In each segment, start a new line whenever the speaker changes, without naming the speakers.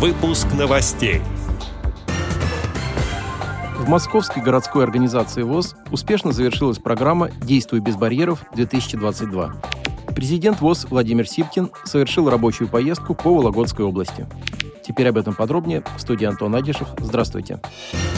Выпуск новостей.
В Московской городской организации ВОЗ успешно завершилась программа «Действуй без барьеров-2022». Президент ВОЗ Владимир Сипкин совершил рабочую поездку по Вологодской области. Теперь об этом подробнее. В студии Антон Агишев. Здравствуйте. Здравствуйте.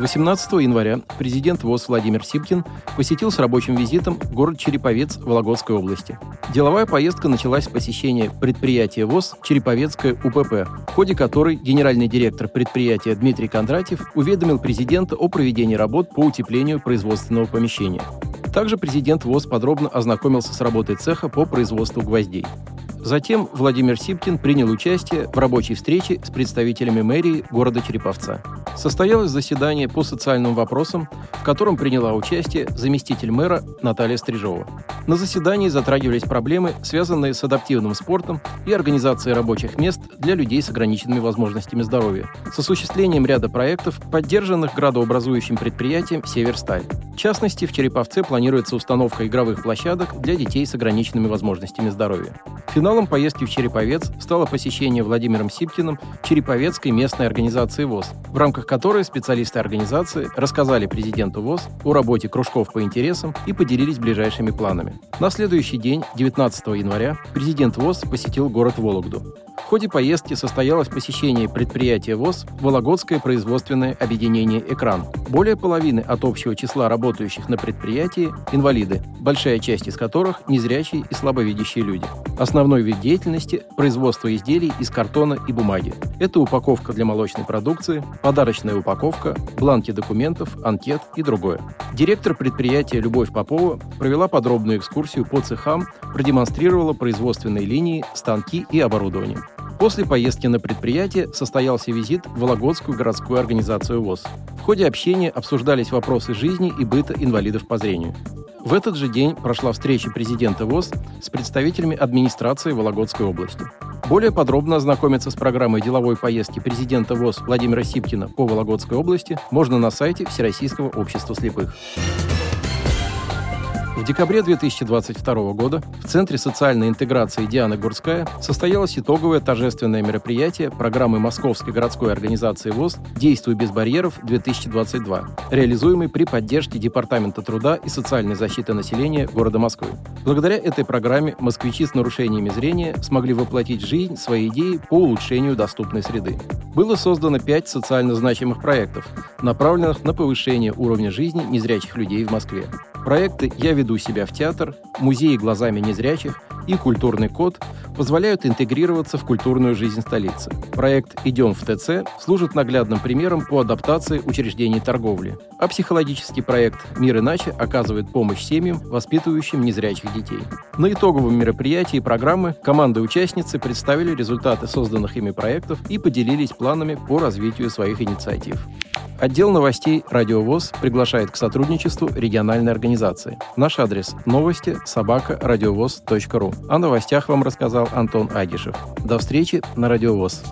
18 января президент ВОЗ Владимир Сипкин посетил с рабочим визитом город Череповец Вологодской области. Деловая поездка началась с посещения предприятия ВОЗ «Череповецкая УПП», в ходе которой генеральный директор предприятия Дмитрий Кондратьев уведомил президента о проведении работ по утеплению производственного помещения. Также президент ВОЗ подробно ознакомился с работой цеха по производству гвоздей. Затем Владимир Сипкин принял участие в рабочей встрече с представителями мэрии города Череповца. Состоялось заседание по социальным вопросам, в котором приняла участие заместитель мэра Наталья Стрижова. На заседании затрагивались проблемы, связанные с адаптивным спортом и организацией рабочих мест для людей с ограниченными возможностями здоровья, с осуществлением ряда проектов, поддержанных градообразующим предприятием «Северсталь». В частности, в Череповце планируется установка игровых площадок для детей с ограниченными возможностями здоровья. Финалом поездки в Череповец стало посещение Владимиром Сипкиным Череповецкой местной организации ВОЗ, в рамках которой специалисты организации рассказали президенту ВОЗ о работе кружков по интересам и поделились ближайшими планами. На следующий день, 19 января, президент ВОЗ посетил город Вологду. Ходе поездки состоялось посещение предприятия ВОЗ «Вологодское производственное объединение «Экран». Более половины от общего числа работающих на предприятии – инвалиды, большая часть из которых – незрячие и слабовидящие люди. Основной вид деятельности – производство изделий из картона и бумаги. Это упаковка для молочной продукции, подарочная упаковка, бланки документов, анкет и другое. Директор предприятия Любовь Попова провела подробную экскурсию по цехам, продемонстрировала производственные линии, станки и оборудование. После поездки на предприятие состоялся визит в Вологодскую городскую организацию ВОЗ. В ходе общения обсуждались вопросы жизни и быта инвалидов по зрению. В этот же день прошла встреча президента ВОЗ с представителями администрации Вологодской области. Более подробно ознакомиться с программой деловой поездки президента ВОЗ Владимира Сипкина по Вологодской области можно на сайте Всероссийского общества слепых. В декабре 2022 года в Центре социальной интеграции «Диана Гурская» состоялось итоговое торжественное мероприятие программы Московской городской организации ВОЗ «Действуй без барьеров-2022», реализуемой при поддержке Департамента труда и социальной защиты населения города Москвы. Благодаря этой программе москвичи с нарушениями зрения смогли воплотить в жизнь свои идеи по улучшению доступной среды. Было создано пять социально значимых проектов, направленных на повышение уровня жизни незрячих людей в Москве. Проекты «Я веду себя в театр», «Музеи глазами незрячих» и «Культурный код» позволяют интегрироваться в культурную жизнь столицы. Проект «Идем в ТЦ» служит наглядным примером по адаптации учреждений торговли, а психологический проект «Мир иначе» оказывает помощь семьям, воспитывающим незрячих детей. На итоговом мероприятии программы команды-участницы представили результаты созданных ими проектов и поделились планами по развитию своих инициатив. Отдел новостей «Радиовоз» приглашает к сотрудничеству региональной организации. Наш адрес – новости собака радиовоз.ру. О новостях вам рассказал Антон Агишев. До встречи на «Радиовоз».